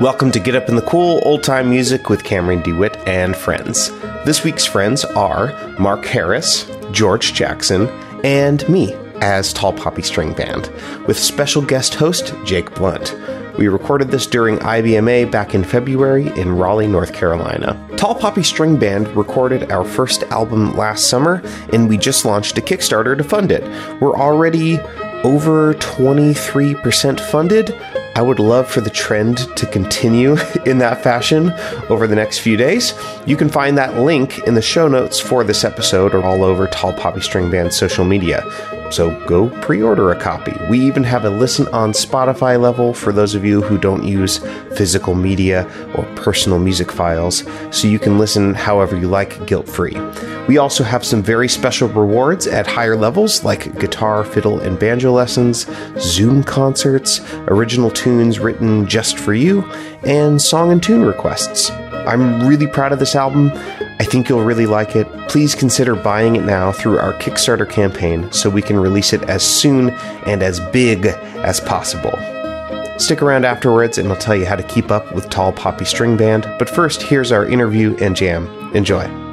Welcome to Get Up in the Cool Old Time Music with Cameron DeWitt and friends. This week's friends are Mark Harris, George Jackson, and me as Tall Poppy String Band, with special guest host Jake Blount. We recorded this during IBMA back in February in Raleigh, North Carolina. Tall Poppy String Band recorded our first album last summer, and we just launched a Kickstarter to fund it. We're already over 23% funded. I would love for the trend to continue in that fashion over the next few days. You can find that link in the show notes for this episode or all over Tall Poppy String Band's social media. So go pre order a copy. We even have a listen on Spotify level for those of you who don't use physical media or personal music files, so you can listen however you like guilt free. We also have some very special rewards at higher levels like guitar, fiddle, and banjo lessons, Zoom concerts, original tunes written just for you, and song and tune requests. I'm really proud of this album. I think you'll really like it. Please consider buying it now through our Kickstarter campaign so we can release it as soon and as big as possible. Stick around afterwards and I'll tell you how to keep up with Tall Poppy String Band. But first, here's our interview and jam. Enjoy.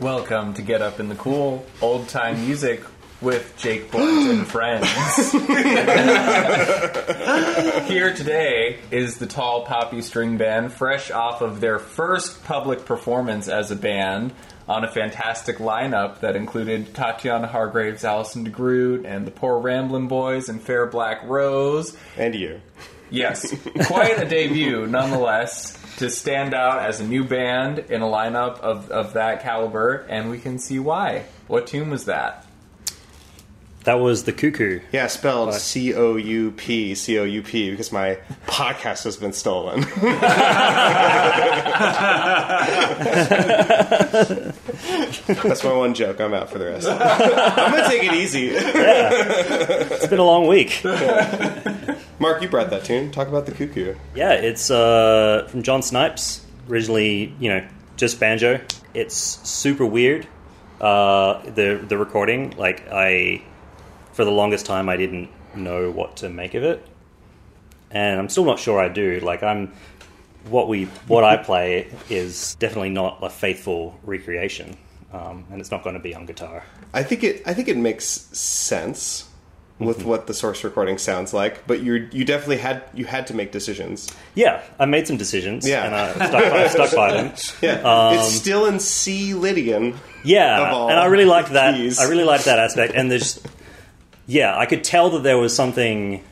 Welcome to Get Up in the Cool Old Time Music with Jake Blount and friends. Here today is the Tall Poppy String Band, fresh off of their first public performance as a band on a fantastic lineup that included Tatiana Hargreaves, Allison DeGroot, and the Po' Ramblin' Boys and Fair Black Rose. And you. Yes, quite a debut nonetheless. To stand out as a new band in a lineup of, of that caliber, and we can see why. What tune was that? That was the cuckoo. Yeah, spelled C O U P C O U P because my podcast has been stolen. That's my one joke. I'm out for the rest. I'm gonna take it easy. It's been a long week. Mark, you brought that tune. Talk about the cuckoo. Yeah, it's uh, from John Snipes. Originally, you know, just banjo. It's super weird. Uh, the the recording, like I, for the longest time, I didn't know what to make of it, and I'm still not sure I do. Like I'm, what we what I play is definitely not a faithful recreation, um, and it's not going to be on guitar. I think it. I think it makes sense with what the source recording sounds like, but you you definitely had you had to make decisions. Yeah, I made some decisions, Yeah. and I stuck, I stuck by them. Yeah, it's still in C Lydian. Yeah, and I really liked that. keys. I really liked that aspect, and there's, yeah, I could tell that there was something.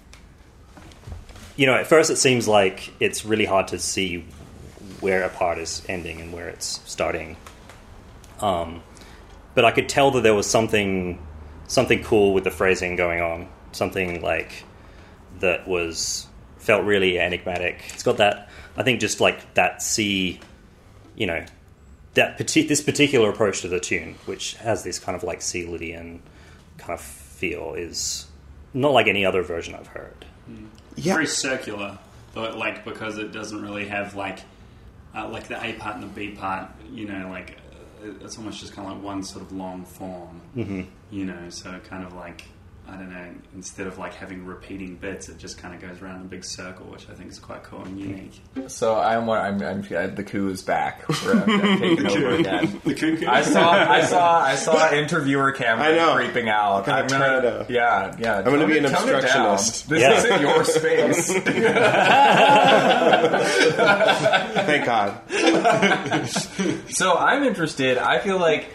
You know, at first it seems like it's really hard to see where a part is ending and where it's starting. Um, but I could tell that there was something, something cool with the phrasing going on. Something like that was felt really enigmatic. It's got that. I think just like that C, you know, that parti- this particular approach to the tune, which has this kind of like C Lydian kind of feel, is not like any other version I've heard. Yeah, very circular, but like because it doesn't really have like uh, like the A part and the B part. You know, like it's almost just kind of like one sort of long form. Mm-hmm. You know, so kind of like I don't know. Instead of like having repeating bits, it just kind of goes around in a big circle, which I think is quite cool and unique. So I'm I'm, I'm the coup is back. We're, I'm taking over again. The cuckoo. I saw I saw I saw interviewer Cameron I know. creeping out. Gotta I'm gonna to- yeah yeah. I'm gonna be an obstructionist. This Yeah. isn't your space. thank God. So I'm interested. I feel like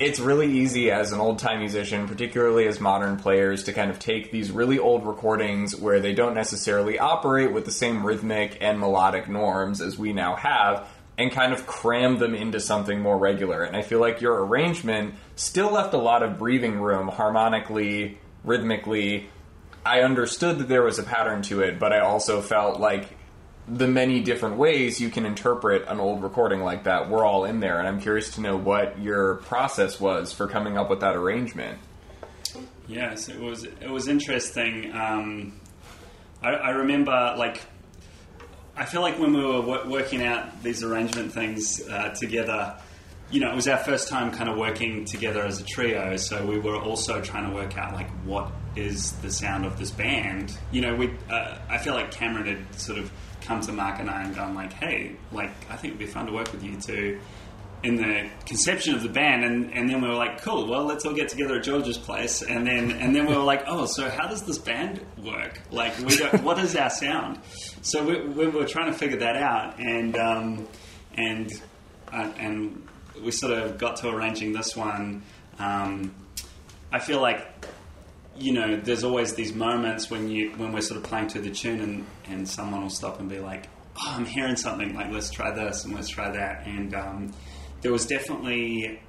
it's really easy as an old time musician, particularly as modern players, to kind of take these really old recordings where they don't necessarily operate with the same rhythmic and melodic norms as we now have. And kind of cram them into something more regular. And I feel like your arrangement still left a lot of breathing room harmonically, rhythmically. I understood that there was a pattern to it, but I also felt like the many different ways you can interpret an old recording like that were all in there, and I'm curious to know what your process was for coming up with that arrangement. Yes, it was. It was interesting. Um, I, I remember, like, I feel like when we were wo- working out these arrangement things uh, together, you know, it was our first time kind of working together as a trio. So we were also trying to work out like what is the sound of this band. You know, we. Uh, I feel like Cameron had sort of come to Mark and I and gone like, hey, like, I think it'd be fun to work with you two in the conception of the band, and, and then we were like, cool, well, let's all get together at George's place, and then and then we were like, oh, so how does this band work? Like, we what is our sound? So we, we were trying to figure that out, and um, and uh, and we sort of got to arranging this one. Um, I feel like you know, there's always these moments when you when we're sort of playing to the tune, and and someone will stop and be like, "Oh, I'm hearing something. Like, let's try this and let's try that." And um, there was definitely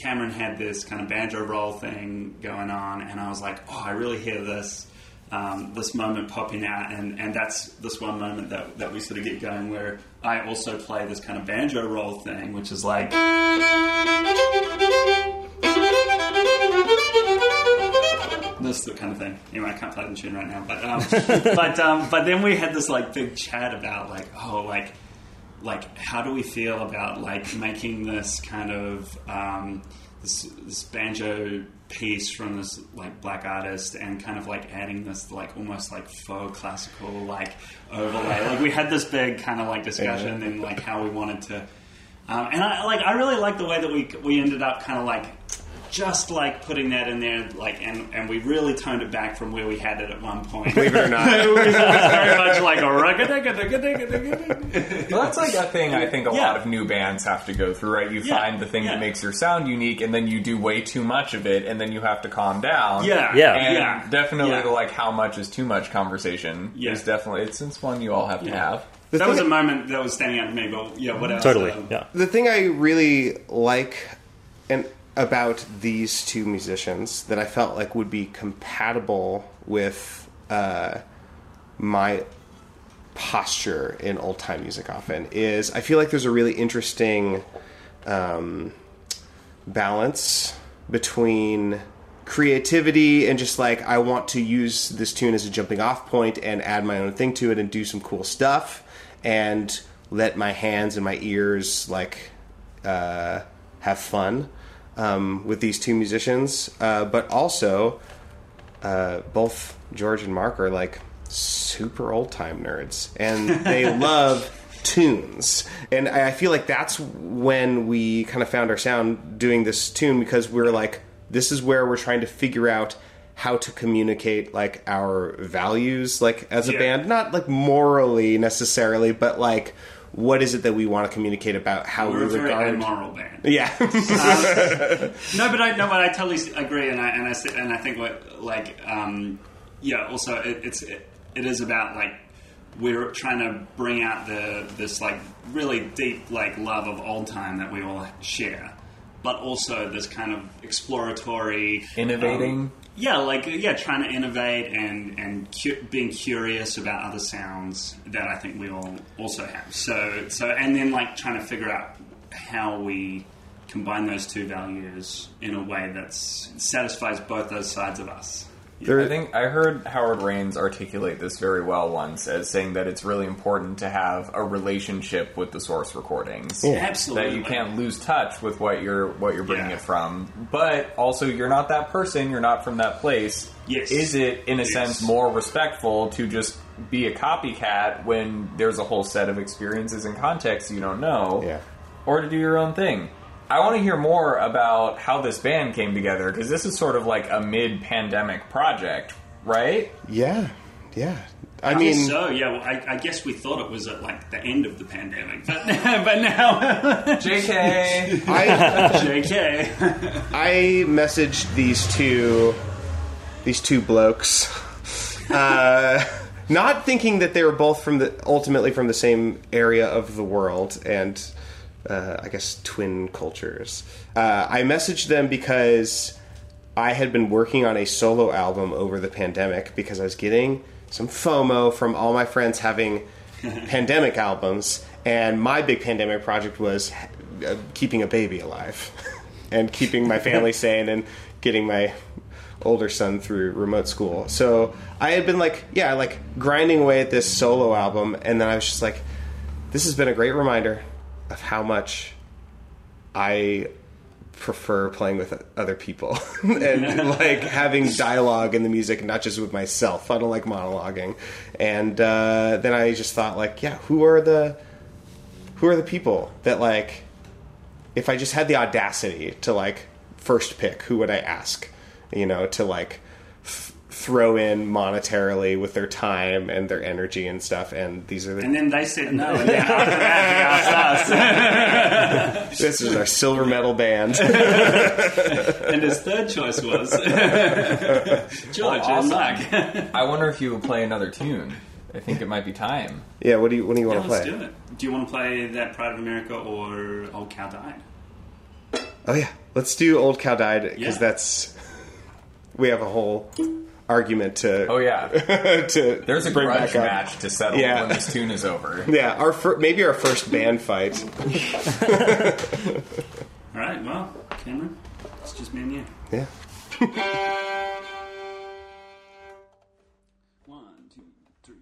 Cameron had this kind of banjo roll thing going on, and I was like, "Oh, I really hear this." Um, this moment popping out, and, and that's this one moment that, that we sort of get going where I also play this kind of banjo roll thing, which is like. Kind of thing. Anyway, I can't play the tune right now, but um, but um, but then we had this like big chat about like oh like like how do we feel about like making this kind of um, this, this banjo piece from this like black artist and kind of like adding this like almost like faux classical like overlay. Like we had this big kind of like discussion and like how we wanted to. Um, and I like I really like the way that we we ended up kind of like just like putting that in there, like, and, and we really toned it back from where we had it at one point. Believe it or not. it was very much like a rugga Well, that's like a thing I think a Yeah. lot of new bands have to go through, right? You Yeah, find the thing yeah. that makes your sound unique, and then you do way too much of it, and then you have to calm down. Yeah, Yeah. And yeah, definitely yeah. the like how much is too much conversation Yeah. is definitely it's it's one you all have to have. The that was a moment that was standing out to me. But yeah, what else? Totally. Um, Yeah. the thing I really like and about these two musicians that I felt like would be compatible with uh, my posture in old time music often is I feel like there's a really interesting um, balance between creativity and just like I want to use this tune as a jumping off point and add my own thing to it and do some cool stuff and let my hands and my ears like uh, have fun um, with these two musicians uh, but also uh, both George and Mark are like super old time nerds, and they love tunes. And I feel like that's when we kind of found our sound doing this tune because we are like, this is where we're trying to figure out how to communicate like our values, like as a Yeah. band, not like morally necessarily, but like what is it that we want to communicate about how We're a we very regard. amoral band. Yeah, No, but I no, but I totally agree, and I and I and I think what like um, yeah. Also, it, it's it, it is about like we're trying to bring out the this like really deep like love of old time that we all share, but also this kind of exploratory Innovating. um, yeah, like yeah, trying to innovate and and cu- being curious about other sounds that I think we all also have. So so and then like trying to figure out how we combine those two values in a way that satisfies both those sides of us. There- I think I heard Howard Rains articulate this very well once as saying that it's really important to have a relationship with the source recordings. Yeah. Absolutely, That you can't lose touch with what you're what you're bringing Yeah. it from, but also you're not that person. You're not from that place. Yes. Is it in a Yes. sense more respectful to just be a copycat when there's a whole set of experiences and contexts you don't know, Yeah. or to do your own thing? I want to hear more about how this band came together because this is sort of like a mid-pandemic project, right? yeah, yeah. I I mean, guess so yeah, well, I, I guess we thought it was at like the end of the pandemic, but but now, JK. I Jk. I messaged these two these two blokes, uh, not thinking that they were both from the ultimately from the same area of the world and uh, I guess twin cultures. Uh, I messaged them because I had been working on a solo album over the pandemic because I was getting some FOMO from all my friends having pandemic albums, and my big pandemic project was uh, keeping a baby alive and keeping my family sane and getting my older son through remote school. So I had been like, yeah, like grinding away at this solo album, and then I was just like, this has been a great reminder of how much I prefer playing with other people and like having dialogue in the music, and not just with myself. I don't like monologuing. And uh, then I just thought, like, yeah, who are the who are the people that like if I just had the audacity to like first pick, who would I ask? You know, to like throw in monetarily with their time and their energy and stuff. And these are the And then they said no, and then after that, he asked us. this is our silver medal band. And his third choice was George Awesome. and Mark. I wonder if you would play another tune. I think it might be time. yeah, what do you what do you Yeah, want to let's play? do it. Do you want to play that Pride of America or Old Cow Died? Oh yeah, let's do Old Cow Died because Yeah. that's we have a whole argument to. Oh yeah, to there's a bring grudge back up. match to settle Yeah. when this tune is over. Yeah, our fir- maybe our first band fight. All right, well, Cameron, it's just me and you. Yeah. One, two, three.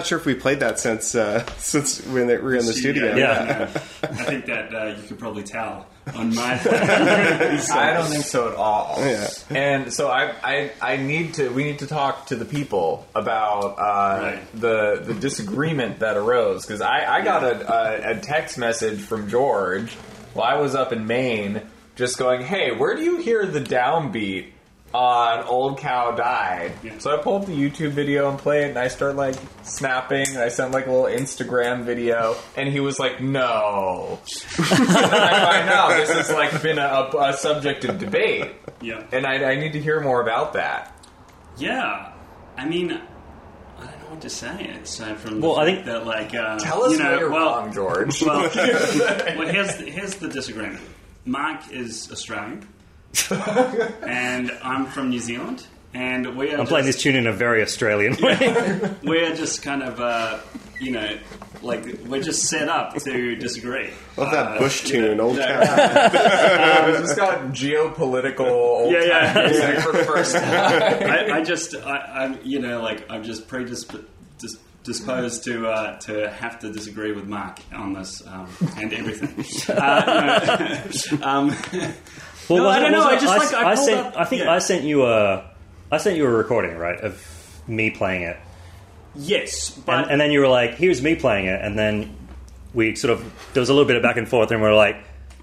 Not sure if we played that since uh, since when they were in the studio. Yeah. no. I think that uh, you could probably tell on my. I don't think so at all. Yeah. And so I, I, I need to. We need to talk to the people about uh, Right. the the disagreement that arose because I, I got a, a, a text message from George while I was up in Maine, just going, "Hey, where do you hear the downbeat?" On Old Cow Died. Yeah. So I pull up the YouTube video and play it, and I start like snapping, and I sent like a little Instagram video, and he was like, "No." and then I find out this has like been a, a, a subject of debate, yeah. and I, I need to hear more about that. Yeah, I mean, I don't know what to say. Aside from the Well, I think- that like uh, Tell us you know, where you're well, wrong, George. Well, well, here's the, here's the disagreement. Mark is Australian, and I'm from New Zealand, and we are I'm playing this tune in a very Australian way. we're just kind of uh, you know like we're just set up to disagree. Love that Uh, Bush you know, tune, Old no, Cow. we just got geopolitical old Yeah, yeah. time music for the first time. I, I just, I, I'm, you know, like I'm just predisposed dis- disposed to uh, to have to disagree with Mark on this um, and everything. Uh, no, um, Well, No, was I don't know, I just, like, I pulled sent. up- I think yeah. I sent you a. I sent you a recording, right, of me playing it, yes, but and, and then you were like, "Here's me playing it," and then we sort of there was a little bit of back and forth, and we are like,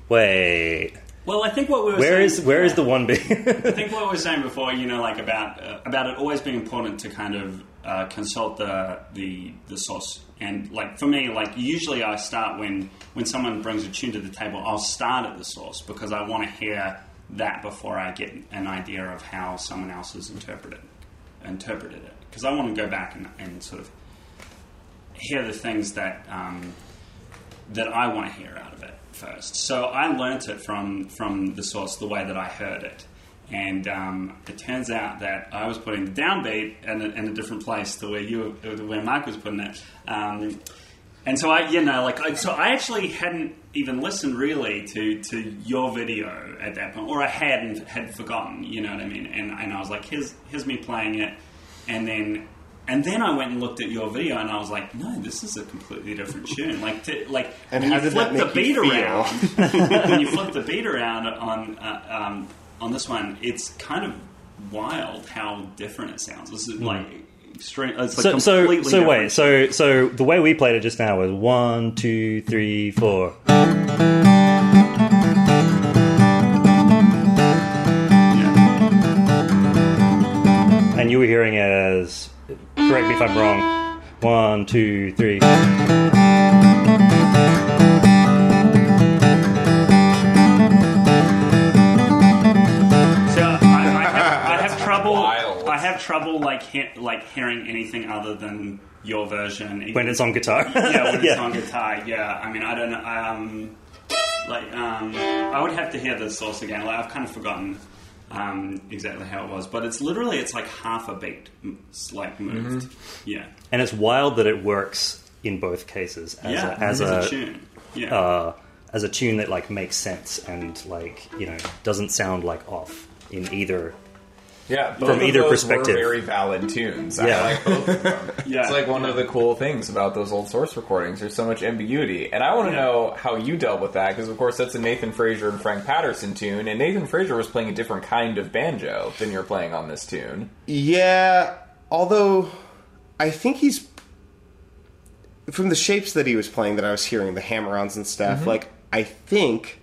"Wait, well, I think what we were where saying, is where is the one B?" I think what we were saying before, you know, like about uh, about it always being important to kind of uh, consult the the the source. And like for me, like usually I start when when someone brings a tune to the table, I'll start at the source because I want to hear that before I get an idea of how someone else has interpreted interpreted it. Because I want to go back and, and sort of hear the things that um, that I want to hear out of it first. So I learnt it from from the source the way that I heard it, and um, it turns out that I was putting the downbeat in a, in a different place to where you were- where Mark was putting it. Um, and so I, you know, like, I, so I actually hadn't even listened really to, to your video at that point, or I hadn't had forgotten, you know what I mean? And, and I was like, here's here's me playing it, and then and then I went and looked at your video, and I was like, no, this is a completely different tune. Like, to, like And when you flip the beat around, when you flip the beat around on uh, um, on this one, it's kind of wild how different it sounds. This is hmm. like extreme. It's like so so completely so wait different. so so the way we played it just now was one two three four. Yeah. and you were hearing it as correct me if I'm wrong. One, two, three. Trouble like he, like hearing anything other than your version When it's on guitar. yeah, when it's on guitar. Yeah, I mean, I don't know. Um, like, um, I would have to hear the source again. Like, I've kind of forgotten um, exactly how it was, but it's literally it's like half a beat, like moved. Yeah, And it's wild that it works in both cases as yeah, a, as a, tune. Yeah, uh, as a tune that like makes sense and like you know doesn't sound like off in either. Yeah, both From of either those perspective. were very valid tunes. Yeah. I like both of them. Yeah. It's like one of the cool things about those old source recordings. There's so much ambiguity, and I want to Yeah. know how you dealt with that because, of course, that's a Nathan Frazier and Frank Patterson tune, and Nathan Frazier was playing a different kind of banjo than you're playing on this tune. Yeah, although I think he's from the shapes that he was playing that I was hearing the hammer-ons and stuff. Mm-hmm. Like I think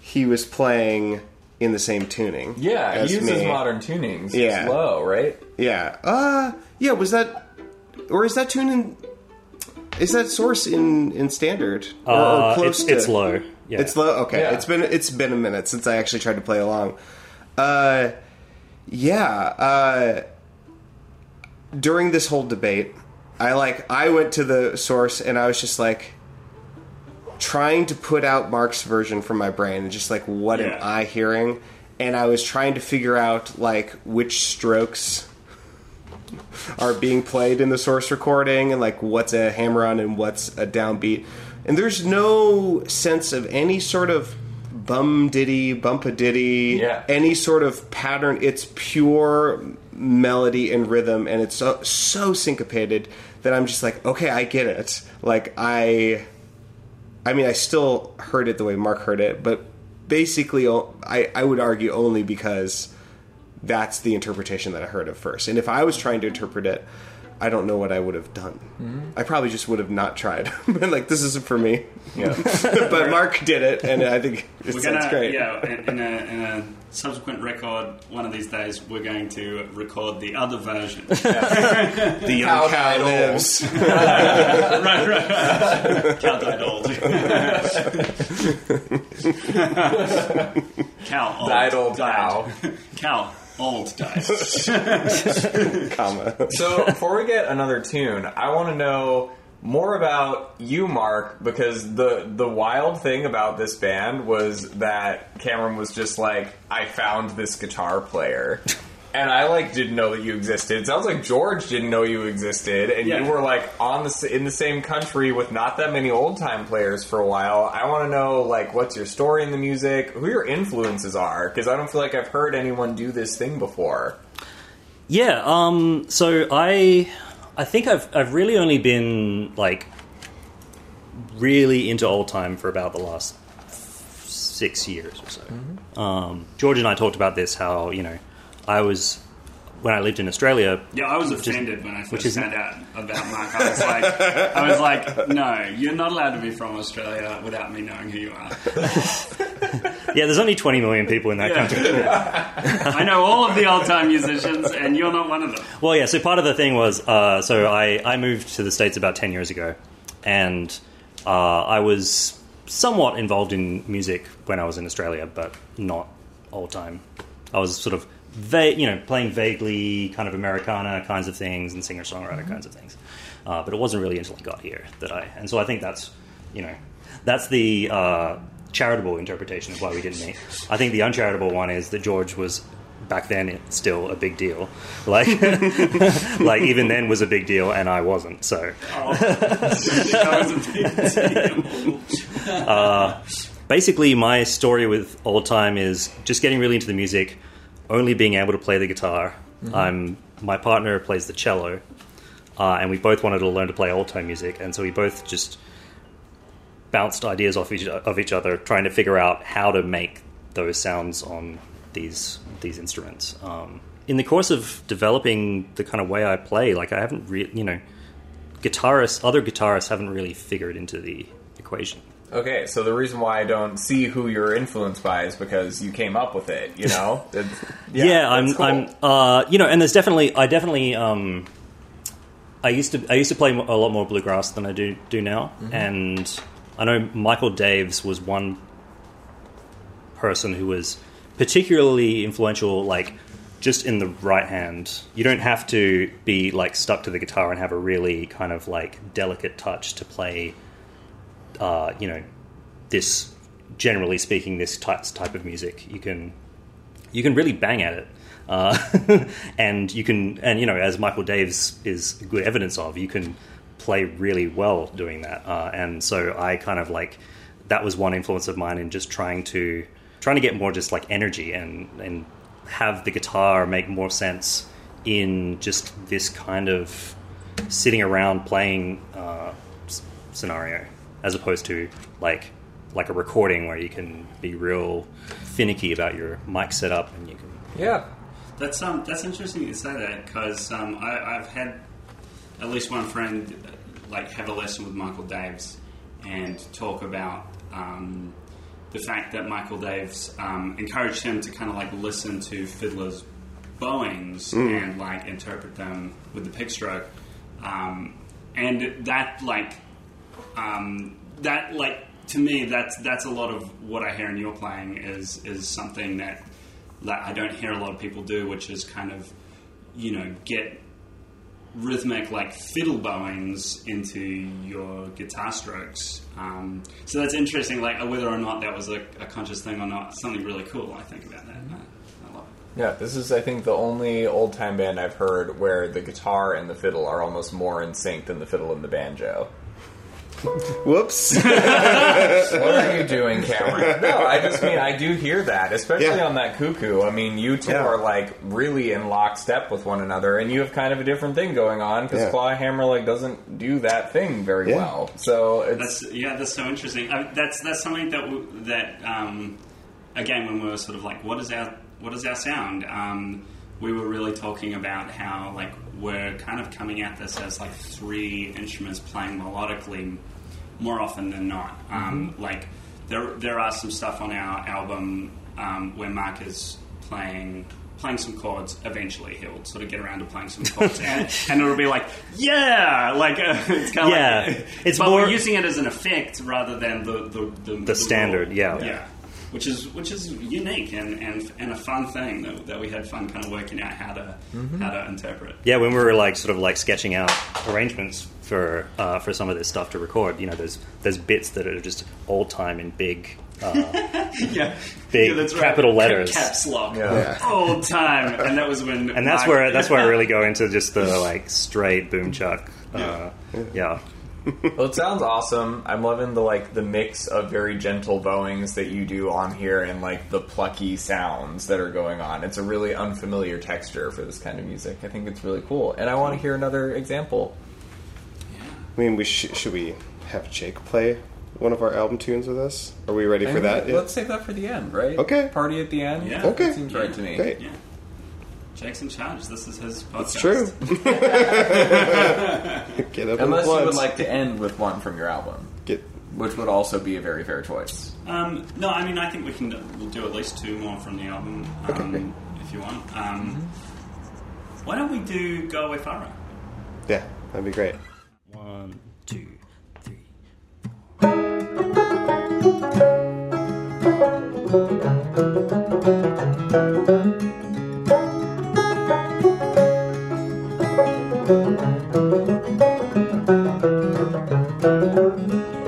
he was playing in the same tuning. Yeah, as he uses me. modern tunings. Yeah. It's low, right? Yeah. Uh yeah, was that or is that tune in is that source in in standard or, or Uh, close it's, to it's low. Yeah. It's low. Okay, Yeah. it's been it's been a minute since I actually tried to play along. Uh, yeah. Uh, during this whole debate, I like I went to the source and I was just like trying to put out Mark's version from my brain and just like what am I hearing? And I was trying to figure out like which strokes are being played in the source recording and like what's a hammer on and what's a downbeat. And there's no sense of any sort of bum diddy, bump a diddy, Yeah. any sort of pattern. It's pure melody and rhythm, and it's so so syncopated that I'm just like, okay, I get it. Like I, I mean, I still heard it the way Mark heard it, but basically, I, I would argue only because that's the interpretation that I heard at first. And if I was trying to interpret it, I don't know what I would have done. I probably just would have not tried. Been like, this isn't for me. Yeah, but Mark did it, and I think it We're sounds gonna, great. yeah, in, in, a, in a subsequent record, one of these days, we're going to record the other version. The young Cow cow died lives. right, right. Cal died old. Cal old. Died old died. Cal old died. comma. So before we get another tune, I want to know more about you, Mark, because the the wild thing about this band was that Cameron was just like, I found this guitar player. And I like didn't know that you existed. It sounds like George didn't know you existed, and Yeah. you were like on the in the same country with not that many old time players for a while. I want to know like what's your story in the music, who your influences are, because I don't feel like I've heard anyone do this thing before. Yeah, um, so I I think I've I've really only been like really into old time for about the last six years or so. Um, George and I talked about this how you know I was when I lived in Australia. Yeah, I was which is- offended when I first is- found out about Mark. I was like, I was like, no, you're not allowed to be from Australia without me knowing who you are. Yeah, there's only 20 million people in that country. I know all of the old time musicians, and you're not one of them. Well, yeah. So part of the thing was, uh, so I, I moved to the states about ten years ago, and uh, I was somewhat involved in music when I was in Australia, but not all time. I was sort of, va- you know, playing vaguely kind of Americana kinds of things and singer songwriter kinds of things, uh, but it wasn't really until I got here that I. And so I think that's, you know, that's the. Uh, charitable interpretation of why we didn't meet. I think the uncharitable one is that george was back then it's still a big deal. Like like even then was a big deal and i wasn't so. That was a basically my story with old time is just getting really into the music only being able to play the guitar. I'm my partner plays the cello uh, and we both wanted to learn to play old time music and so we both just bounced ideas off each, of each other trying to figure out how to make those sounds on these these instruments. Um, in the course of developing the kind of way i play like i haven't really, you know guitarists other guitarists haven't really figured into the equation Okay, so the reason why I don't see who you're influenced by is because you came up with it. You know. It- yeah, I'm, cool. I'm, uh, you know, and there's definitely, I definitely, um, I used to, I used to play a lot more bluegrass than I do do now, and I know Michael Daves was one person who was particularly influential, like just in the right hand. You don't have to be like stuck to the guitar and have a really kind of like delicate touch to play, uh, you know, this. Generally speaking, this type type of music, you can you can really bang at it. Uh, and you can, and you know, as Michael Daves is good evidence of, you can play really well doing that. Uh, and so I kind of like that was one influence of mine in just trying to trying to get more just like energy and and have the guitar make more sense in just this kind of sitting around playing uh, scenario as opposed to like like a recording where you can be real finicky about your mic setup and you can Yeah. That's um, that's interesting you say that because um, I, I've had at least one friend uh, like have a lesson with Michael Daves and talk about um, the fact that Michael Daves um, encouraged him to kind of like listen to fiddlers' bowings and like interpret them with the pick stroke, um, and that like um, that like to me that's that's a lot of what I hear in your playing is is something that that I don't hear a lot of people do, which is kind of you know get rhythmic like fiddle bowings into your guitar strokes. Um, so that's interesting, like whether or not that was a, a conscious thing or not. Something really cool I think about that. I, I love it. Yeah, this is, I think, the only old time band I've heard where the guitar and the fiddle are almost more in sync than the fiddle and the banjo. Whoops. what are you doing, Cameron? No, I just mean I do hear that, especially Yeah. on that cuckoo. I mean, you two Yeah. are like really in lockstep with one another, and you have kind of a different thing going on because Yeah. Clawhammer like doesn't do that thing very Yeah. well. So it's That's yeah, that's so interesting. I, that's that's something that w- that um, again when we were sort of like, what is our what is our sound? Um, we were really talking about how like we're kind of coming at this as like three instruments playing melodically more often than not. Um, Like there there are some stuff on our album um, where Mark is playing. Playing some chords, eventually he'll sort of get around to playing some chords, and, and it'll be like, yeah, like uh, it's kind of Yeah. like It's but more- we're using it as an effect rather than the the, the, the standard, rule. yeah. yeah, which is which is unique and, and, and a fun thing that, that we had fun kind of working out how to how to interpret. Yeah, when we were like sort of like sketching out arrangements for uh, for some of this stuff to record, you know, there's there's bits that are just old time in big. Uh, Yeah, Big yeah, that's capital Cap- letters. caps lock, Yeah. old time, and that was when and that's Mark- where that's where I really go into just the like straight boom chuck. Uh, yeah. Well, it sounds awesome. I'm loving the like the mix of very gentle bowings that you do on here and like the plucky sounds that are going on. It's a really unfamiliar texture for this kind of music. I think it's really cool, and I want to hear another example. I mean, we sh- should we have Jake play one of our album tunes with us? Are we ready for that? Let's save that for the end, right? Okay. Party at the end. Yeah. Okay. That seems right to me. Great. Yeah. Jackson charge. This is his podcast. It's true. Get up Unless you would like to end with one from your album, Get. which would also be a very fair choice. Um, no, I mean, I think we can do, we'll do at least two more from the album um, Okay. if you want. Um, mm-hmm. Why don't we do Go Away Farah? Yeah, that'd be great. One, two, three. Thank you.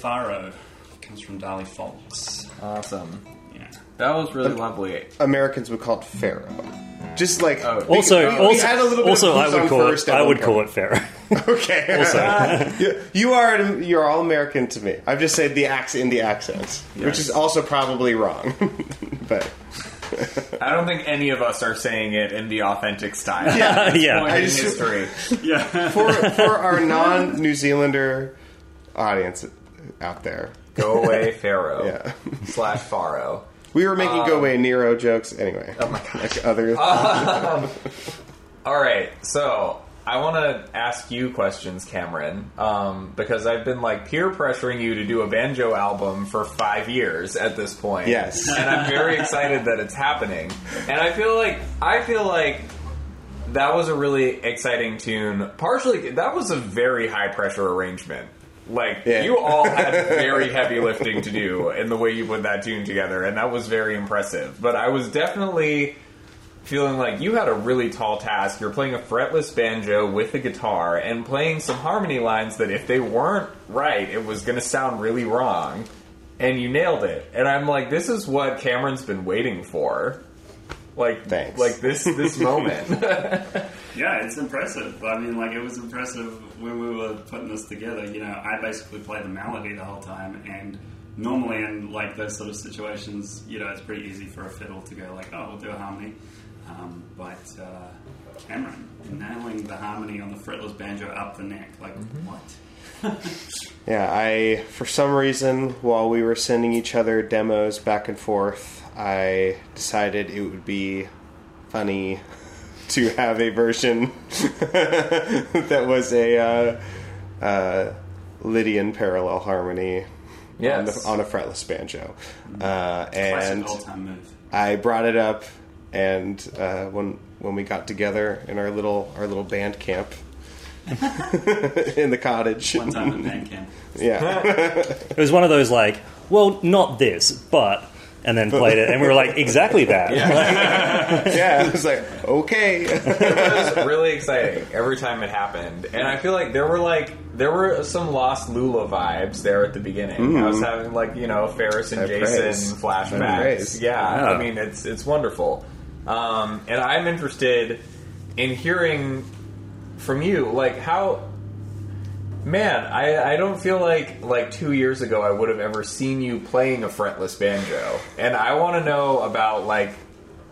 Faro." comes from Dali Folks. Awesome. Yeah. That was really lovely. Americans would call it Pharaoh. Just like Oh. Also, we- we also, had a little bit of also, I booze would call first it. at I one would call it Pharaoh. okay. Also, You- you are you're all American to me. I've just said the accent in the accents, which is also probably wrong. but I don't think any of us are saying it in the authentic style. yeah, yeah. Point I in just- history. Yeah. for for our non New Zealander audience out there, Go away, Pharaoh. Yeah. Slash Pharaoh. we were making Um, go away Nero jokes anyway. Oh my gosh. Like other All right, so I want to ask you questions, Cameron, um, because I've been like peer pressuring you to do a banjo album for five years at this point. Yes. and I'm very excited that it's happening. And I feel like I feel like that was a really exciting tune. Partially, that was a very high pressure arrangement. Like Yeah. you all had very heavy lifting to do in the way you put that tune together, and that was very impressive. But I was definitely feeling like you had a really tall task. You're playing a fretless banjo with a guitar and playing some harmony lines that if they weren't right, it was going to sound really wrong. And you nailed it. And I'm like, this is what Cameron's been waiting for. Like, Thanks. like this this moment. Yeah, it's impressive. I mean, like, it was impressive when we were putting this together. You know, I basically play the melody the whole time, and normally in, like, those sort of situations, you know, it's pretty easy for a fiddle to go, like, oh, we'll do a harmony. Um, but uh, Cameron, nailing the harmony on the fretless banjo up the neck, like, what? Yeah, I for some reason while we were sending each other demos back and forth, I decided it would be funny to have a version that was a uh, uh, Lydian parallel harmony on, the, on a fretless banjo, uh, and old time move. I brought it up, and uh, when when we got together in our little our little band camp in the cottage, One time at band camp. yeah. It was one of those like, well, not this, but, and then played it, and we were like, exactly that. yeah, it was like, okay. it was really exciting every time it happened, and I feel like there were like there were some lost Lula vibes there at the beginning. I was having like you know Ferris and High Jason praise. Flashbacks. praise. Yeah, Yeah. I mean it's it's wonderful, um, and I'm interested in hearing from you like how. Man, I, I don't feel like like two years ago I would have ever seen you playing a fretless banjo, and I want to know about like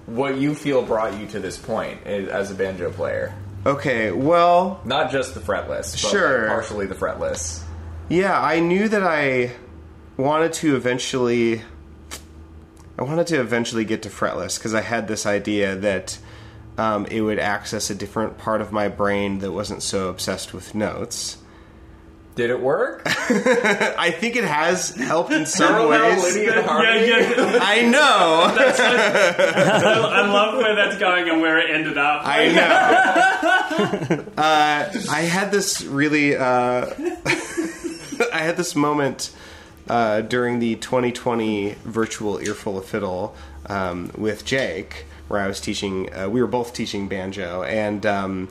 what you feel brought you to this point eh, as a banjo player. Okay, well, Not just the fretless, but Sure. like partially the fretless. yeah, I knew that I wanted to eventually. I wanted to eventually get to fretless because I had this idea that um, it would access a different part of my brain that wasn't so obsessed with notes. Did it work? I think it has helped in some ways. Lydian harmony? I know. I, I love where that's going and where it ended up. I know. uh, I had this really. Uh, I had this moment uh, during the 2020 virtual Earful of Fiddle um, with Jake, where I was teaching. Uh, we were both teaching banjo, and um,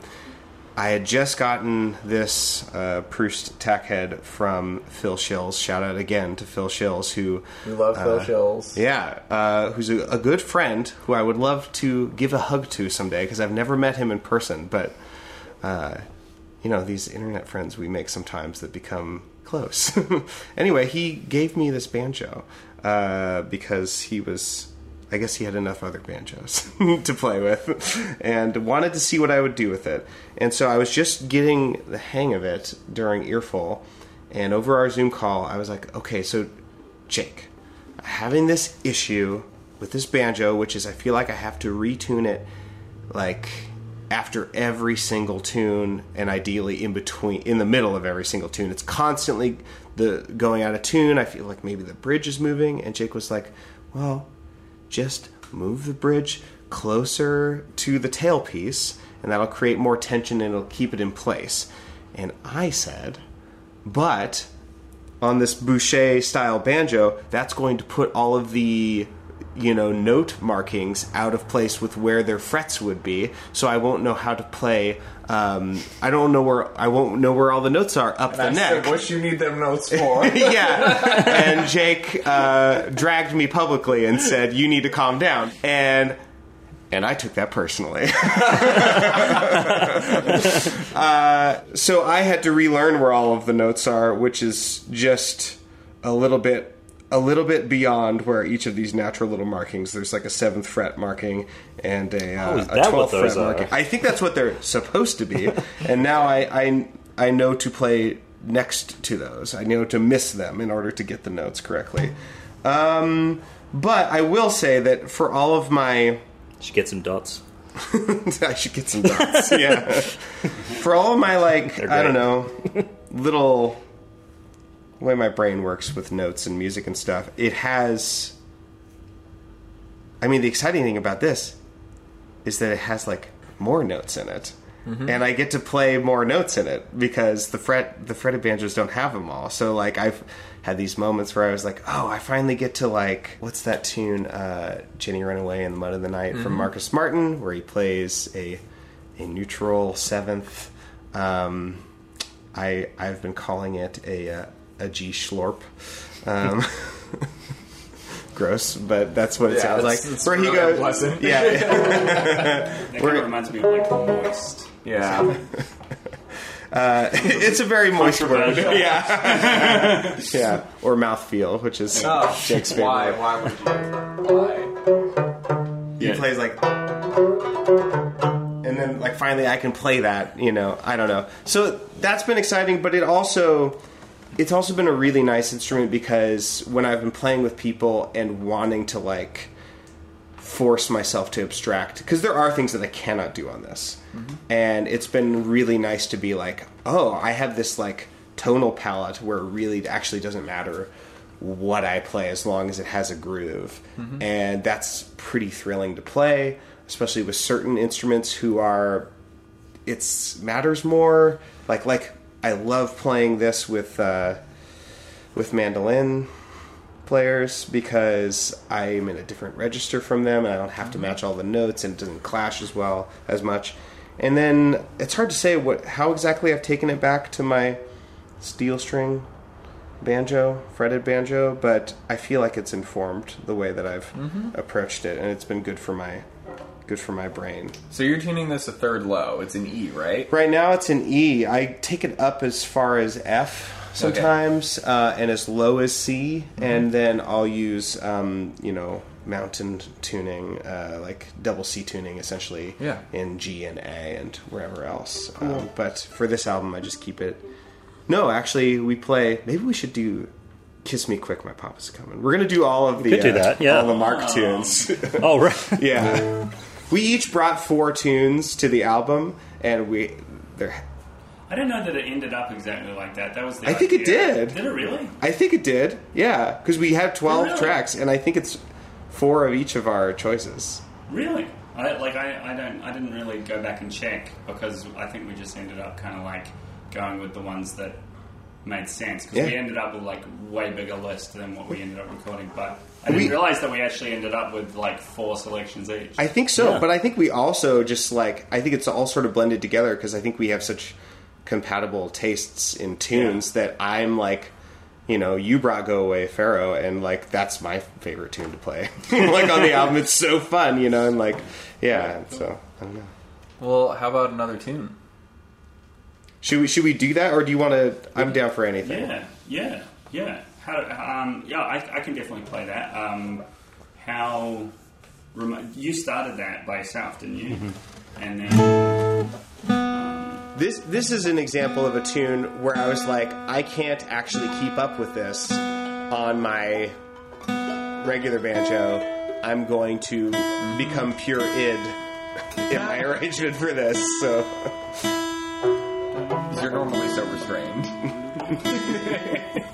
I had just gotten this uh, Proust tack head from Phil Shills. Shout out again to Phil Shills, who We love Phil uh, Shills. yeah, uh, who's a, a good friend who I would love to give a hug to someday because I've never met him in person. But, uh, you know, these internet friends we make sometimes that become close. anyway, he gave me this banjo uh, because he was. I guess he had enough other banjos to play with and wanted to see what I would do with it. And so I was just getting the hang of it during Earful And over our Zoom call, I was like, okay, so Jake, having this issue with this banjo, which is I feel like I have to retune it like after every single tune and ideally in between in the middle of every single tune. It's constantly the going out of tune. I feel like maybe the bridge is moving. And jake was like well just move the bridge closer to the tailpiece and that'll create more tension and it'll keep it in place. And i said but on this boucher style banjo that's going to put all of the you know note markings out of place with where their frets would be so i won't know how to play um, i don't know where i won't know where all the notes are up the I neck said, what you need them notes for? yeah and jake uh, dragged me publicly and said you need to calm down and and I took that personally. uh, so I had to relearn where all of the notes are, which is just a little bit a little bit beyond where each of these natural little markings. There's like a seventh fret marking and a, uh, Oh, a twelfth fret are? marking. I think that's what they're supposed to be, and now I, I I know to play next to those. I know to miss them in order to get the notes correctly. Um, but I will say that for all of my Should get some dots. I should get some dots. yeah. For all of my like, I don't know, little way my brain works with notes and music and stuff, it has. I mean, the exciting thing about this is that it has like more notes in it, and I get to play more notes in it because the fret the fretted banjos don't have them all. So like I've had these moments where I was like, oh, I finally get to like what's that tune, uh, Jenny Run Away in the Mud of the Night from Marcus Martin, where he plays a a neutral seventh. Um, I I've been calling it a uh, a G schlorp. Um, gross, but that's what it Yeah, sounds like. where he goes, unpleasant. yeah. That kind of reminds me of like moist. yeah. it's a very moist word. Yeah, yeah, or mouthfeel, which is Oh, Jake's why? Why would you? Why? He plays like, and then like finally I can play that. You know, I don't know. So that's been exciting, but it also. It's also been a really nice instrument because when I've been playing with people and wanting to like force myself to abstract because there are things that I cannot do on this. Mm-hmm. And it's been really nice to be like, oh, I have this like tonal palette where it really actually doesn't matter what I play as long as it has a groove. Mm-hmm. And that's pretty thrilling to play, especially with certain instruments who are it's matters more. Like like I love playing this with uh, with mandolin players because I'm in a different register from them and I don't have to match all the notes and it doesn't clash as well as much. And then it's hard to say what how exactly I've taken it back to my steel string banjo, fretted banjo, but I feel like it's informed the way that I've approached it and it's been good for my good for my brain. So you're tuning this a third low. It's an E, right? Right now it's an E. I take it up as far as F sometimes, uh, and as low as C, and then I'll use um, you know mountain tuning, uh, like double C tuning, essentially, Yeah. in G and A and wherever else. Um, but for this album, I just keep it. No, actually, we play. Maybe we should do. Kiss Me Quick, My Papa's Coming. We're gonna do all of the could do uh, that, yeah. all the Mark tunes. Oh, right. yeah, we each brought four tunes to the album, and we they're I don't know that it ended up exactly like that. That was the I think it did. Did it really? I think it did. Yeah, because we had twelve Really? tracks, and I think it's four of each of our choices. Really? I, like I, I don't I didn't really go back and check because I think we just ended up kind of like going with the ones that made sense because we ended up with like way bigger list than what we ended up recording. But I didn't We- realize that we actually ended up with like four selections each. I think so, Yeah. but I think we also just like I think it's all sort of blended together because I think we have such compatible tastes in tunes that I'm like. You know, you brought "Go Away, Pharaoh," and like that's my favorite tune to play. like on the album, it's so fun, you know, and like, yeah. So I don't know. Well, how about another tune? Should we should we do that, or do you want to? I'm down for anything. yeah, yeah, yeah. How? Um, yeah, I, I can definitely play that. Um, how? remo- You started that by yourself, didn't you? And then. This this is an example of a tune where I was like, I can't actually keep up with this on my regular banjo. I'm going to become pure id in my arrangement for this. So You're normally so restrained.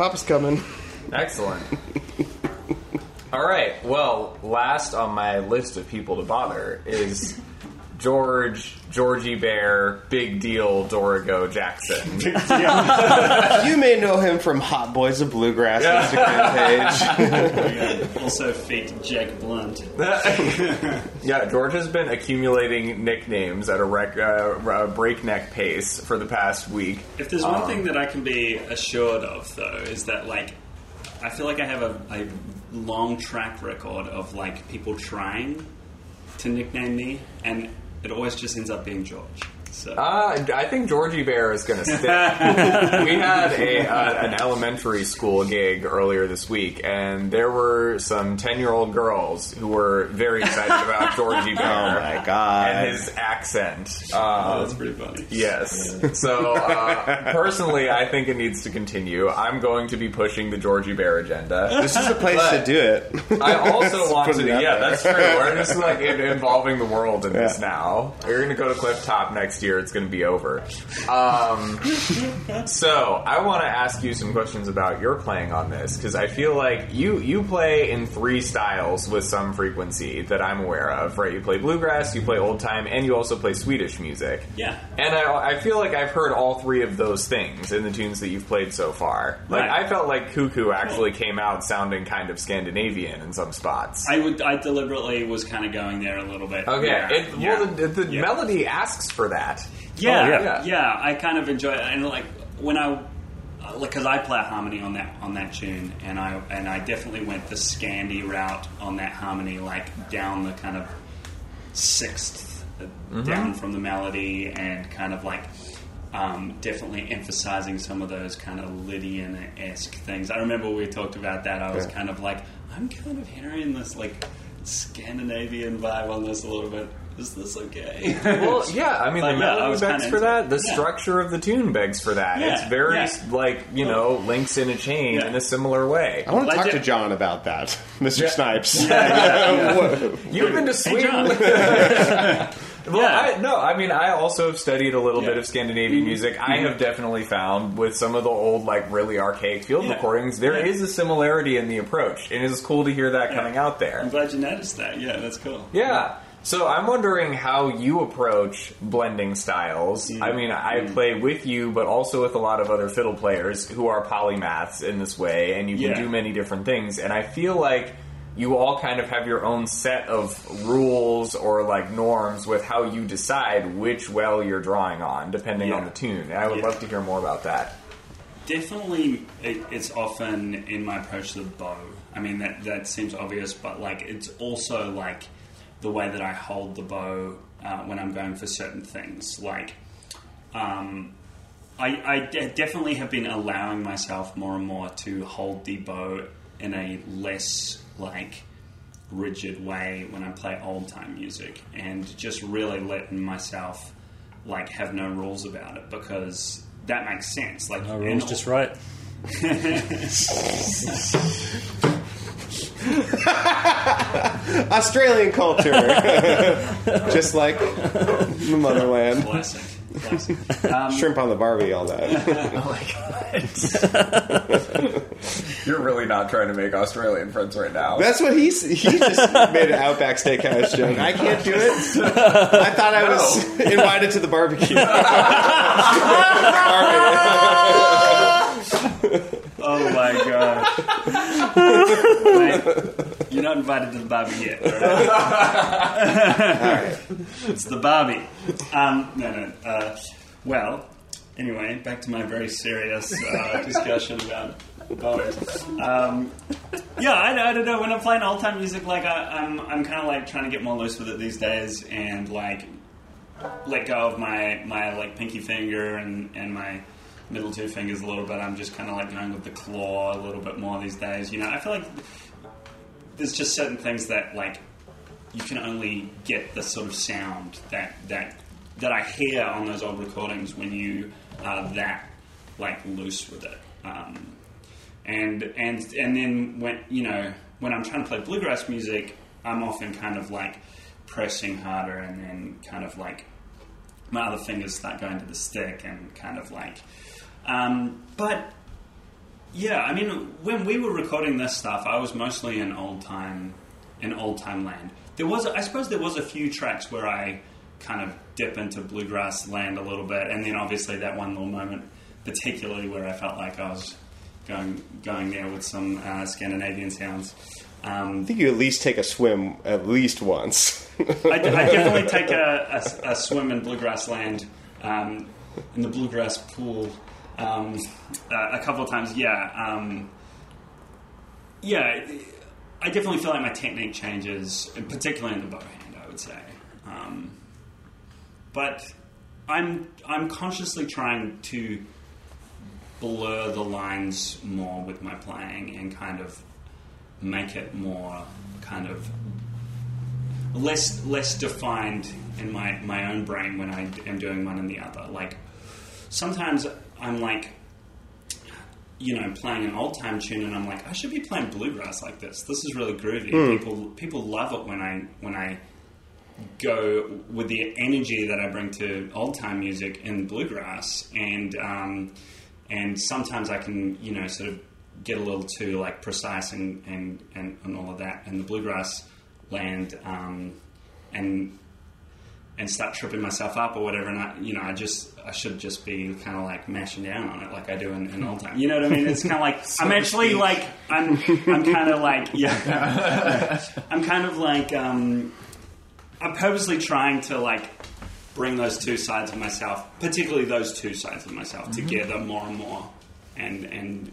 Papa's coming. Excellent. All right. Well, last on my list of people to bother is George, Georgie Bear, Big Deal, Dorigo Jackson. You may know him from Hot Boys of Bluegrass Instagram page. Also feat Jake Blount. yeah, George has been accumulating nicknames at a rec- uh, a breakneck pace for the past week. If there's one thing that I can be assured of, though, is that like I feel like I have a, a long track record of like people trying to nickname me, and it always just ends up being George. So Uh, I think Georgie Bear is going to stick. we had a uh, an elementary school gig earlier this week, and there were some ten year old girls who were very excited about Georgie Bear. Oh my God. And his accent. oh, Um, that's pretty funny. Yes. So uh, personally, I think it needs to continue. I'm going to be pushing the Georgie Bear agenda. This is the place But- to do it. I also want to. it Yeah, there. that's true. We're just like in- involving the world in this now. We're going to go to Clifftop next year. It's going to be over. Um, so I want to ask you some questions about your playing on this because I feel like you you play in three styles with some frequency that I'm aware of. Right? You play bluegrass, you play old time, and you also play Swedish music. Yeah. And I, I feel like I've heard all three of those things in the tunes that you've played so far. Like Right. I felt like Cuckoo actually came out sounding kind of Scandinavian in some spots. I would. I deliberately was kind of going there a little bit. Okay, Yeah, it, yeah. well, the, the Yeah. melody asks for that. Yeah, Oh, yeah, yeah. yeah, I kind of enjoy it, and like when I, because I play a harmony on that on that tune, and I and I definitely went the Scandi route on that harmony, like down the kind of 6th uh, down from the melody, and kind of like um, definitely emphasizing some of those kind of Lydian esque things. I remember we talked about that. I was Yeah. kind of like, I'm kind of hearing this like Scandinavian vibe on this a little bit. Is this okay? Well, yeah, I mean, But, the yeah, I melody was begs for that. it. The Yeah. structure of the tune begs for that. Yeah, It's very, yeah. like, you know, links in a chain Yeah. in a similar way. I want to talk to John about that, Mr. Yeah. Snipes. You've been to Sweden. John. well, Yeah. I, no, I mean, I also have studied a little Yeah. bit of Scandinavian music. I mm-hmm. have definitely found with some of the old, like, really archaic field Yeah. recordings, there Yeah. is a similarity in the approach. And it's cool to hear that coming out there. I'm glad you noticed that. Yeah, that's cool. Yeah. So I'm wondering how you approach blending styles. I mean, I mm. play with you, but also with a lot of other fiddle players who are polymaths in this way, and you can Yeah. do many different things. And I feel like you all kind of have your own set of rules or like norms with how you decide which well you're drawing on, depending Yeah. on the tune. And I would Yeah. love to hear more about that. Definitely, it, it's often in my approach to the bow. I mean, that that seems obvious, but like it's also like the way that I hold the bow uh, when I'm going for certain things. Like, um, I, I de- definitely have been allowing myself more and more to hold the bow in a less like rigid way when I play old time music, and just really letting myself like have no rules about it because that makes sense. Like, No in rules, all- just right. Australian culture, just like the motherland. classic. classic. Um, Shrimp on the Barbie, all that. You're really not trying to make Australian friends right now. That's what he's. He just made an Outback Steakhouse joke. I can't do it. I thought I was invited to the barbecue. Oh my god! Mate, you're not invited to the Barbie yet. all right? it's the Barbie. Um, no, no. Uh, well, anyway, back to my very serious uh, discussion about bows. Um, yeah, I, I don't know. When I'm playing old time music, like I, I'm, I'm kind of like trying to get more loose with it these days, and like let go of my my like pinky finger and and my middle two fingers a little bit. I'm just kind of like going with the claw a little bit more these days. You know, I feel like there's just certain things that like you can only get the sort of sound that that that I hear on those old recordings when you are that like loose with it. Um, and and and then when you know when I'm trying to play bluegrass music, I'm often kind of like pressing harder, and then kind of like my other fingers start going to the stick, and kind of like. Um, but yeah, I mean, when we were recording this stuff, I was mostly in old time, in old time land. There was, I suppose, there was a few tracks where I kind of dip into bluegrass land a little bit, and then obviously that one little moment, particularly where I felt like I was going going there with some uh, Scandinavian sounds. Um, I think you at least take a swim at least once. I, I definitely take a, a, a swim in bluegrass land, um, in the bluegrass pool, um, uh, a couple of times. Yeah, um, yeah. I definitely feel like my technique changes, particularly in the bow hand. I would say, um, but I'm I'm consciously trying to blur the lines more with my playing and kind of make it more kind of less less defined in my, my own brain when I am doing one and the other. Like sometimes I'm like, you know, playing an old time tune, and I'm like, I should be playing bluegrass like this. This is really groovy. People people love it when I when I go with the energy that I bring to old time music in bluegrass, and um, and sometimes I can you know sort of get a little too like precise and and, and, and all of that in the bluegrass land, um, and and start tripping myself up or whatever. And I, you know, I just I should just be kind of like mashing down on it like I do in, in old time. You know what I mean? It's kind of like I'm actually like I'm I'm kind of like yeah, I'm kind of like um, I'm purposely trying to like bring those two sides of myself, particularly those two sides of myself, together more and more and and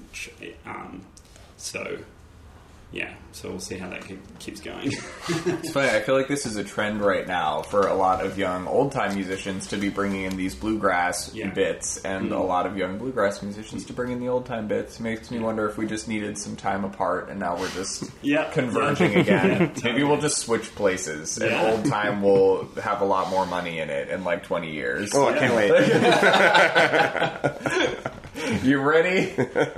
um, so yeah, so we'll see how that keep, keeps going. It's funny. I feel like this is a trend right now for a lot of young old time musicians to be bringing in these bluegrass Yeah. bits, and mm-hmm. a lot of young bluegrass musicians to bring in the old time bits. Makes me wonder if we just needed some time apart, and now we're just Yeah. converging Yeah. again. Yeah, Maybe we'll just switch places, and Yeah. old time will have a lot more money in it in like twenty years. Oh, I can't wait. You ready? You're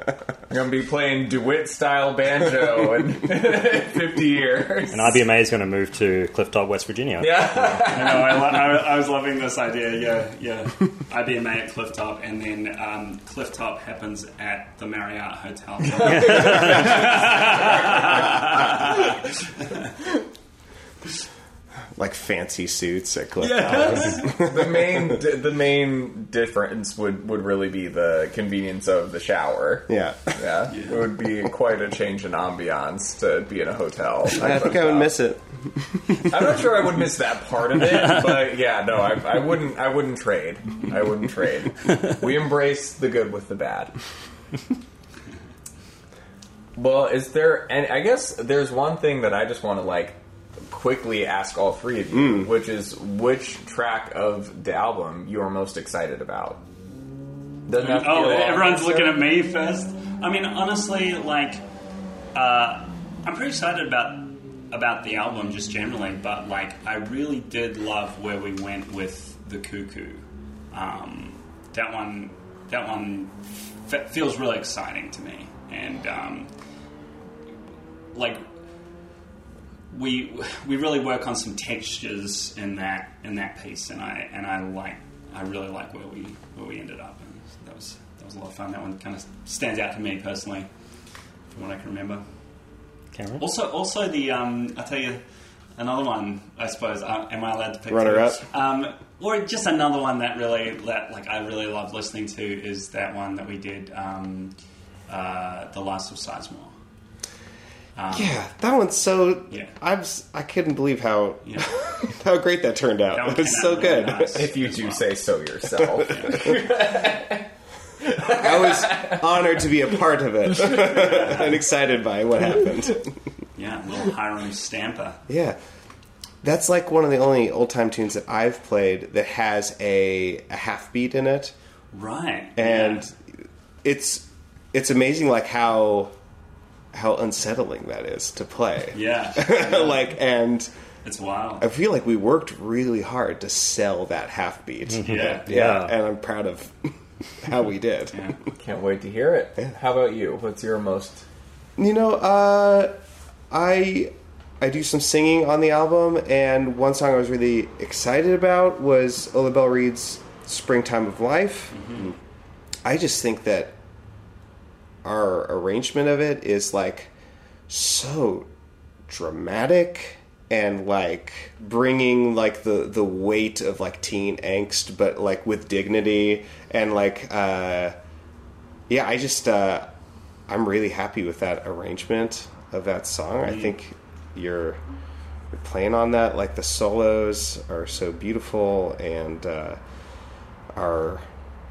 gonna be playing Dewitt style banjo in fifty years. And IBMA is going to move to Clifftop, West Virginia. yeah. I know. I, lo- I, I was loving this idea. Yeah, yeah. IBMA at Clifftop, and then um, Clifftop happens at the Marriott Hotel. like fancy suits at Cliff. the main the main difference would, would really be the convenience of the shower. Yeah. Yeah, it would be quite a change in ambiance to be in a hotel. I think I would miss it. Uh, I'm not sure I would miss that part of it, but yeah, no, I, I wouldn't. I wouldn't trade. I wouldn't trade. We embrace the good with the bad. Well, is there? And I guess there's one thing that I just want to like quickly ask all three of you, which is which track of the album you are most excited about. Doesn't have to oh, long everyone's looking at me first. I mean, honestly, like, uh, I'm pretty excited about about the album just generally, but like, I really did love where we went with the cuckoo. Um, that one, that one f- feels really exciting to me, and um, like we we really work on some textures in that in that piece, and I and I like I really like where we where we ended up, and that was that was a lot of fun. That one kind of stands out to me personally, from what I can remember. Cameron? Also, also the um, I'll tell you another one. I suppose. Uh, am I allowed to pick? Runner two? up? Um, or just another one that really that like I really love listening to is that one that we did, um, uh, the Last of Sizemore. Um, Yeah, that one's so. Yeah. I'm. s- I couldn't believe how Yeah. how great that turned out. That one it was so good. If you do well. say so yourself. I was honored to be a part of it and excited by what happened. Yeah, little Hiram Stamper. Yeah. That's like one of the only old time tunes that I've played that has a, a half beat in it. Right. And yeah. it's it's amazing like how how unsettling that is to play. Yeah. like and it's wild. I feel like we worked really hard to sell that half beat. Yeah. Yeah, and I'm proud of how we did. Yeah. Can't wait to hear it. How about you? What's your most You know, uh, I I do some singing on the album, and one song I was really excited about was Ola Belle Reed's "Springtime of Life." I just think that our arrangement of it is like so dramatic and like bringing like the the weight of like teen angst but like with dignity and like uh yeah i just uh i'm really happy with that arrangement of that song. I think you're you're playing on that like the solos are so beautiful and uh our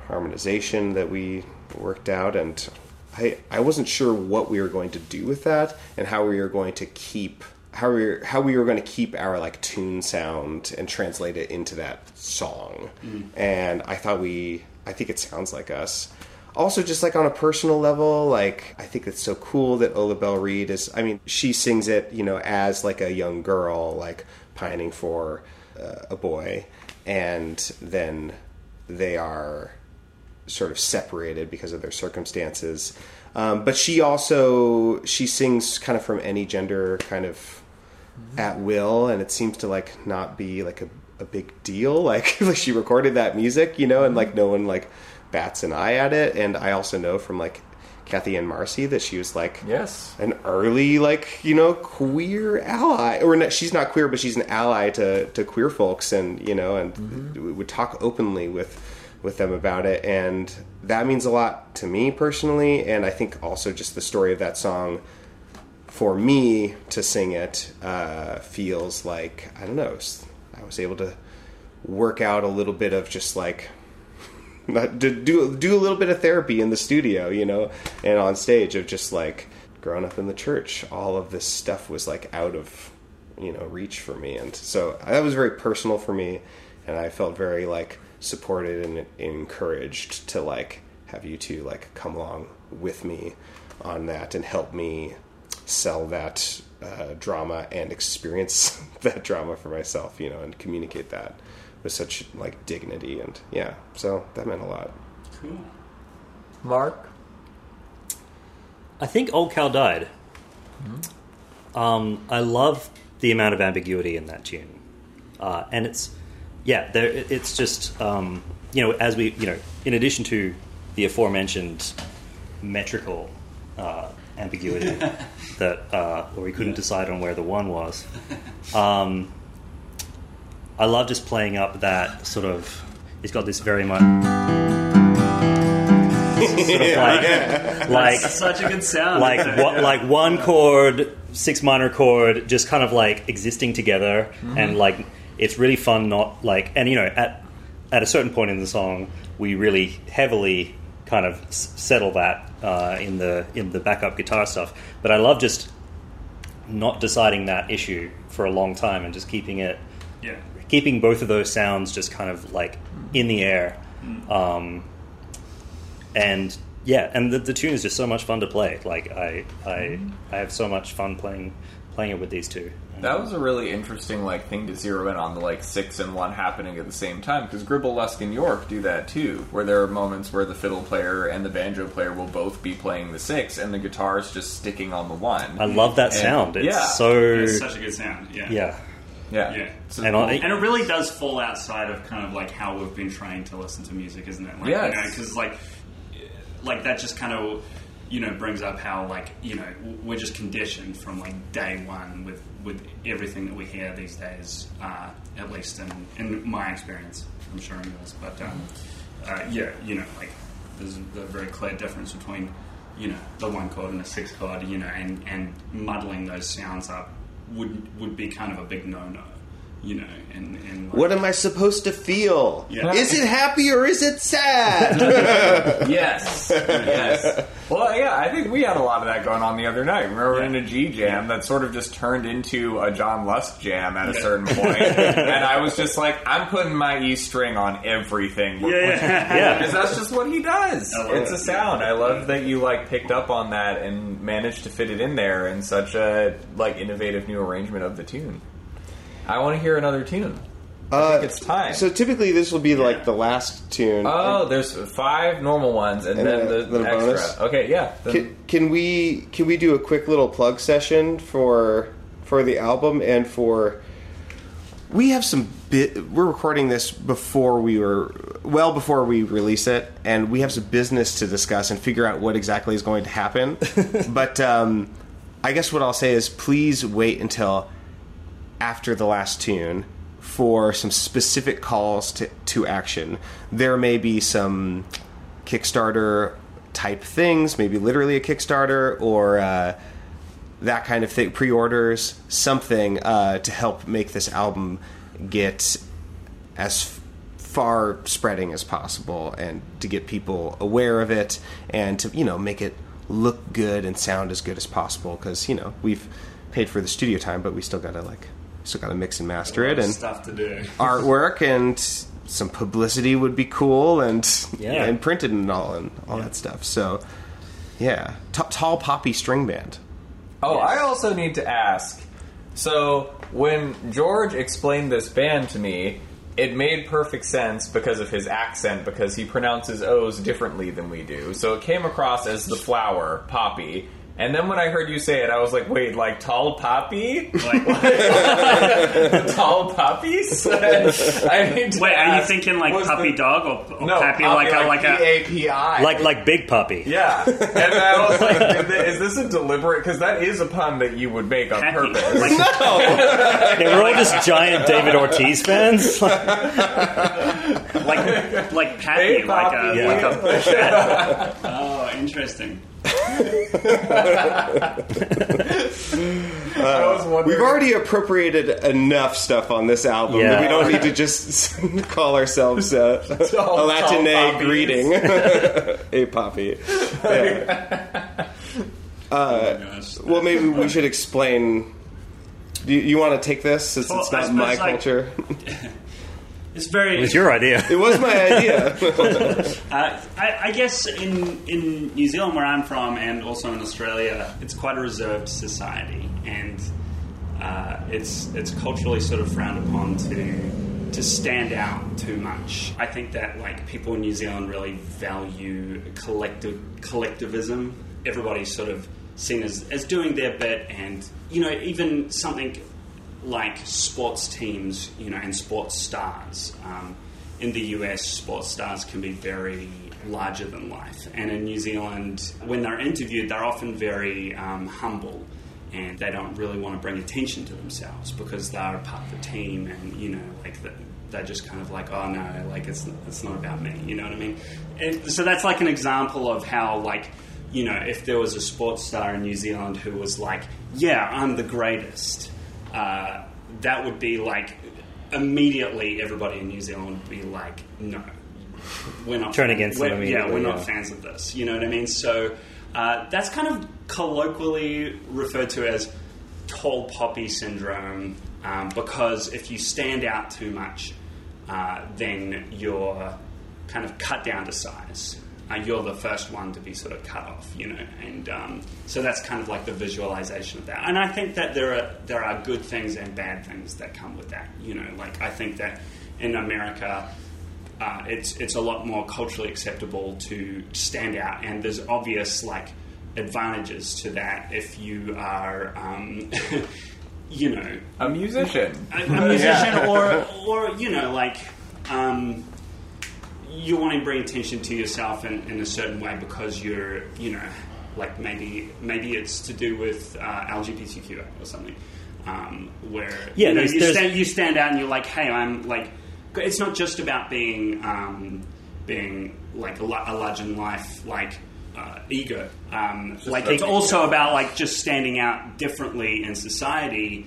harmonization that we worked out and I, I wasn't sure what we were going to do with that and how we were going to keep how we were, how we were going to keep our like tune sound and translate it into that song. And I thought we I think it sounds like us. Also just like on a personal level like I think it's so cool that Ola Belle Reed is I mean she sings it you know as like a young girl like pining for uh, a boy. And then they are sort of separated because of their circumstances. Um, but she also she sings kind of from any gender, kind of mm-hmm. at will, and it seems to like not be like a, a big deal. Like like she recorded that music, you know, and mm-hmm. like no one like bats an eye at it. And I also know from like Cathy and Marcy that she was like Yes. an early like you know queer ally or not, she's not queer but she's an ally to, to queer folks and you know and mm-hmm. we would talk openly with with them about it and that means a lot to me personally and i think also just the story of that song for me to sing it uh, feels like i don't know i was able to work out a little bit of just like to do do a little bit of therapy in the studio, you know, and on stage of just like growing up in the church, all of this stuff was like out of you know reach for me, and so that was very personal for me, and I felt very like supported and encouraged to like have you two like come along with me on that and help me sell that uh, drama and experience that drama for myself, you know, and communicate that with such like dignity and yeah. So that meant a lot. Cool. Mark? I think Old Cow died. Um, I love the amount of ambiguity in that tune, uh, and it's yeah, there. It's just um, you know as we you know in addition to the aforementioned metrical uh, ambiguity that uh, where we couldn't decide on where the one was. Um, I love just playing up that sort of. It's got this very much. Sort of like, like That's such a good sound. like isn't it? what, like one chord, six minor chord, just kind of like existing together, and like it's really fun. Not like, and you know, at at a certain point in the song, we really heavily kind of s- settle that uh, in the in the backup guitar stuff. But I love just not deciding that issue for a long time and just keeping it yeah. keeping both of those sounds just kind of like in the air. Um, and yeah, and the, the tune is just so much fun to play. Like I, I, I have so much fun playing playing it with these two. That was a really interesting like thing to zero in on the like six and one happening at the same time because Gribble, Lusk, and York do that too, where there are moments where the fiddle player and the banjo player will both be playing the six and the guitar is just sticking on the one. I love that And- sound. It's yeah. so It's such a good sound. Yeah. yeah. yeah, Yeah. So- And I- And it really does fall outside of kind of like how we've been trained to listen to music, isn't it? Like, Yes. You know, because like, like that just kind of, you know, brings up how like you know we're just conditioned from like day one with with everything that we hear these days. Uh, at least in in my experience, I'm sure in yours, but um, uh, yeah, you know, like there's a, very clear difference between you know the one chord and the six chord, you know, and and muddling those sounds up would would be kind of a big no no. You know, and, and like, What am I supposed to feel? Yeah. Is it happy or is it sad? Yes, yes. Well, yeah, I think we had a lot of that going on the other night. Remember in a G jam that sort of just turned into a John Lusk jam at a certain point, and I was just like, I'm putting my E string on everything. we're Yeah, yeah. Yeah. Because that's just what he does. I love It's a it. sound. I love that you like picked up on that and managed to fit it in there in such a like innovative new arrangement of the tune. I want to hear another tune. I think it's time. So typically this will be like the last tune. oh, there's five normal ones and, And then then the, a little extra. bonus? Okay, yeah. Then- Can, can we can we do a quick little plug session for for the album and for we have some bit we're recording this before we were well before we release it and we have some business to discuss and figure out what exactly is going to happen but um, i guess what i'll say is please wait until after the last tune for some specific calls to, to action. There may be some Kickstarter type things, maybe literally a Kickstarter or uh, that kind of thing, pre orders, something uh, to help make this album get as far spreading as possible and to get people aware of it and to, you know, make it look good and sound as good as possible because, you know, we've paid for the studio time, but we still gotta, like, still gotta mix and master it and stuff to do. artwork and some publicity would be cool and Yeah. and printed and all and all that stuff. So yeah, T- tall poppy string band. Oh, I also need to ask. So, when George explained this band to me, it made perfect sense because of his accent, because he pronounces O's differently than we do. So it came across as the flower, poppy. And then when I heard you say it, I was like, wait, like tall poppy? Like, tall poppies? I mean, to wait, are you thinking like puppy the- dog or, or No, pappy poppy, like, a like a P-A-P-I. Like like Big Papi. Yeah, and I was like, "Is this a deliberate?" Because that is a pun that you would make on pappy? purpose. Like, Yeah, we're all just giant David Ortiz fans. like like pappy, Hey, like a Yeah. like a bullshit. oh, interesting. I was wondering. We've already appropriated enough stuff on this album Yeah. that we don't need to just call ourselves uh, a Tall- Latin tall poppies. greeting. a poppy. Yeah. Oh. Well, maybe we should explain. Do you, you want to take this since Well, it's not my suppose, like- culture? It's very. It's your idea. It was my idea. Uh, I, I guess in in New Zealand, where I'm from, and also in Australia, it's quite a reserved society, and uh, it's it's culturally sort of frowned upon to to stand out too much. I think that like people in New Zealand really value collective collectivism. Everybody's sort of seen as, as doing their bit, and you know even something like sports teams, you know, and sports stars. Um, in the US, sports stars can be very larger than life, and in New Zealand, when they're interviewed, they're often very um, humble, and they don't really want to bring attention to themselves because they're a part of the team, and you know, like the, they're just kind of like, oh no, like it's it's not about me, you know what I mean? And so that's like an example of how like. You know, if there was a sports star in New Zealand who was like, "Yeah, I'm the greatest," uh, that would be like immediately everybody in New Zealand would be like, no, we're not Turn fans- against we're- them Yeah, we're not yeah. fans of this. You know what I mean? So uh, that's kind of colloquially referred to as tall poppy syndrome um, because if you stand out too much, uh, then you're kind of cut down to size. Uh, you're the first one to be sort of cut off, you know, and um, so that's kind of like the visualization of that. And I think that there are there are good things and bad things that come with that, you know. Like I think that in America, uh, it's it's a lot more culturally acceptable to stand out, and there's obvious like advantages to that if you are, um, you know, a musician. a, a musician or or you know like um, you want to bring attention to yourself in, in a certain way because you're you know like maybe maybe it's to do with uh, LGBTQ or something um, where Yeah, you, know, there's- you, there's- stand, you stand out and you're like hey I'm like it's not just about being um, being like a, a large in life like uh, ego. Um, like it's also about like just standing out differently in society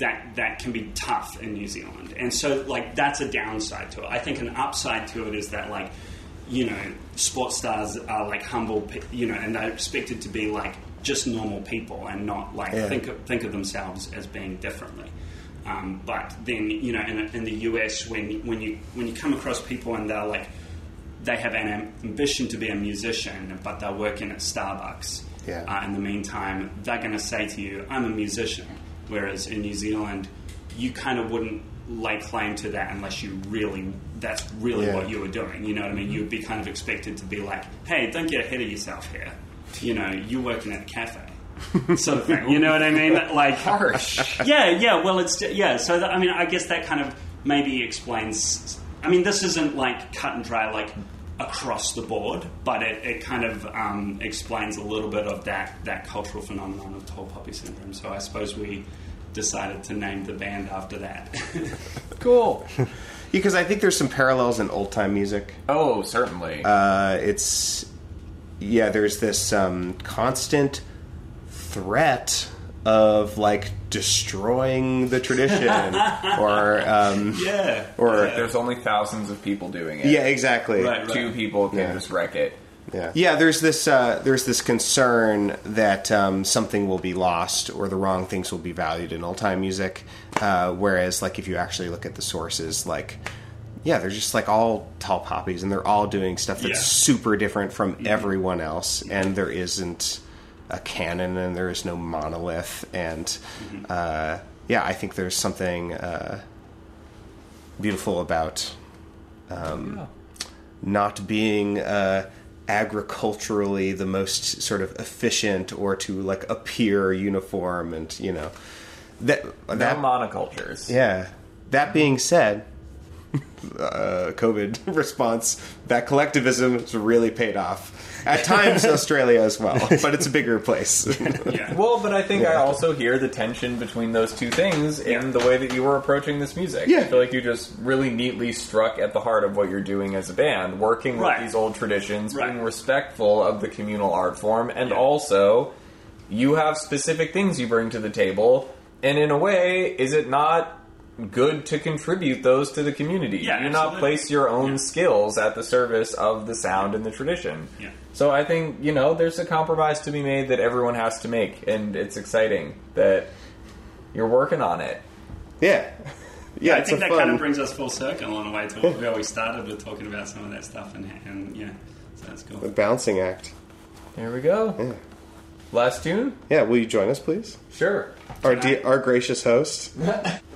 that that can be tough in New Zealand. And so like that's a downside to it. I think an upside to it is that like you know sports stars are like humble, you know, and they're expected to be like just normal people and not like Yeah. think of, think of themselves as being differently. Um, but then you know in, in the US when when you when you come across people and they're like they have an ambition to be a musician, but they're working at Starbucks. Yeah. Uh, in the meantime, they're going to say to you, "I'm a musician." Whereas in New Zealand, you kind of wouldn't lay claim to that unless you really that's really Yeah. what you were doing. You know what I mean? You'd be kind of expected to be like, "Hey, don't get ahead of yourself here." You know, you're working at a cafe, sort of thing. You know what I mean? Like Harsh. yeah, yeah. Well, it's yeah. So that, I mean, I guess that kind of maybe explains. I mean, this isn't like cut and dry, like across the board, but it, it kind of um, explains a little bit of that that cultural phenomenon of tall poppy syndrome. So I suppose we decided to name the band after that. cool. because I think there's some parallels in old time music. Oh, certainly. Uh, it's yeah, there's this um, constant threat of like destroying the tradition or um, yeah. or There's only thousands of people doing it. yeah, exactly. Right, right. Two people can Yeah. just wreck it. Yeah. yeah, there's this uh, there's this concern that um, something will be lost or the wrong things will be valued in old time music. Uh, whereas, like if you actually look at the sources, like yeah, they're just like all tall poppies, and they're all doing stuff that's Yeah. super different from everyone else, and there isn't a canon, and there is no monolith, and uh, yeah, I think there's something uh, beautiful about Yeah. not being uh, agriculturally the most sort of efficient or to like appear uniform and you know that No that monocultures. yeah that being said uh, covid response that collectivism has really paid off At times, Australia as well, but it's a bigger place. Yeah. Well, but I think I also hear the tension between those two things in the way that you were approaching this music. Yeah. I feel like you just really neatly struck at the heart of what you're doing as a band, working Right. with these old traditions, Right. being respectful of the communal art form, and Yeah. also you have specific things you bring to the table. And in a way, is it not good to contribute those to the community? Yeah, Do you not place your own Yeah. skills at the service of the sound and the tradition? Yeah. So I think you know there's a compromise to be made that everyone has to make, and it's exciting that you're working on it. yeah, yeah, I it's think a that fun. kind of brings us full circle on the way to where we started with talking about some of that stuff, and, and yeah, so that's cool. a bouncing act. There we go. Yeah. Last tune, Yeah, will you join us, please? sure. Our de- our gracious host.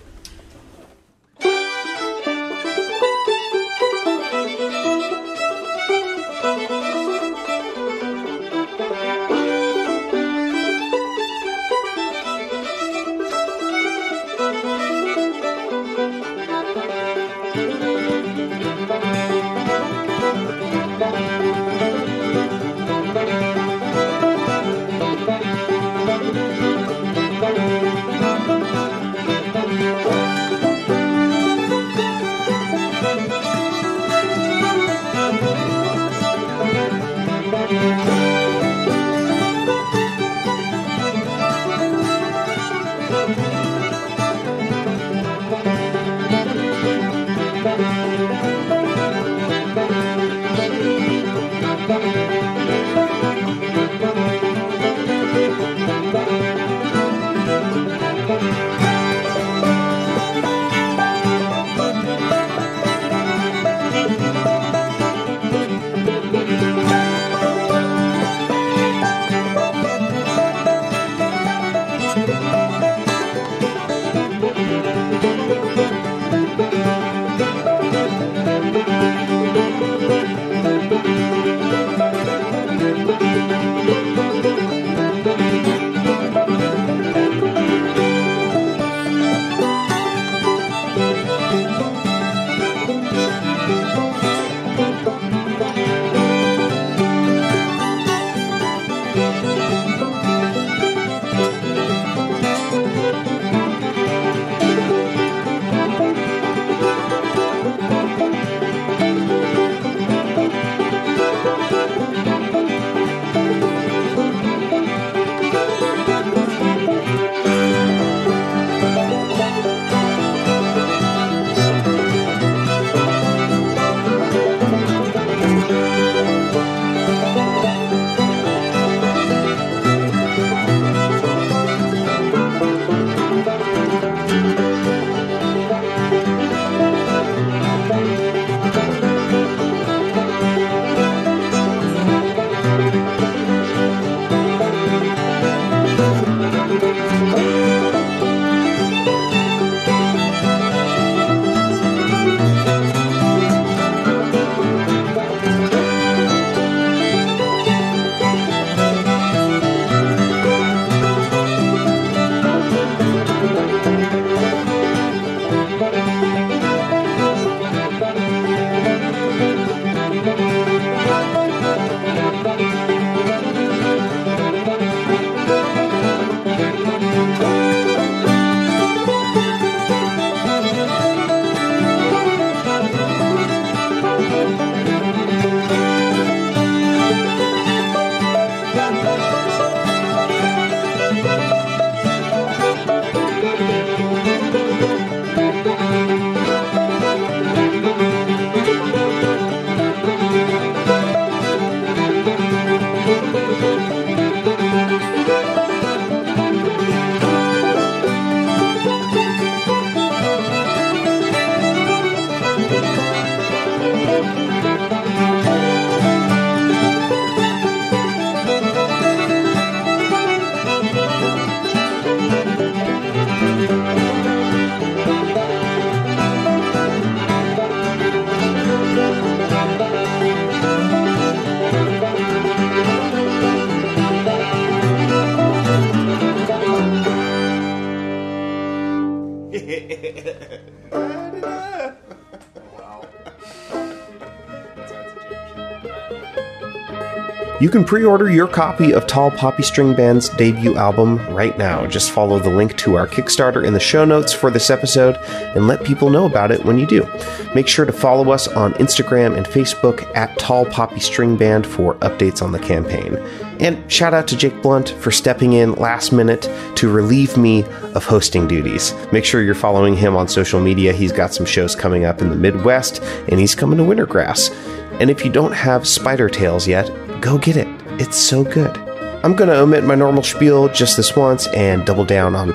can pre order your copy of Tall Poppy String Band's debut album right now. Just follow the link to our Kickstarter in the show notes for this episode and let people know about it when you do. Make sure to follow us on Instagram and Facebook at Tall Poppy String Band for updates on the campaign. And shout out to Jake Blount for stepping in last minute to relieve me of hosting duties. Make sure you're following him on social media. He's got some shows coming up in the Midwest, and he's coming to Wintergrass. And if you don't have Spider Tales yet, go get it. It's so good. I'm going to omit my normal spiel just this once and double down on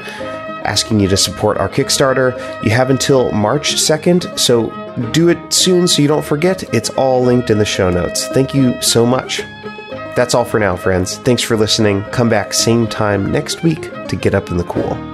asking you to support our Kickstarter. You have until March 2nd, so do it soon so you don't forget. It's all linked in the show notes. Thank you so much. That's all for now, friends. Thanks for listening. Come back same time next week to get up in the cool.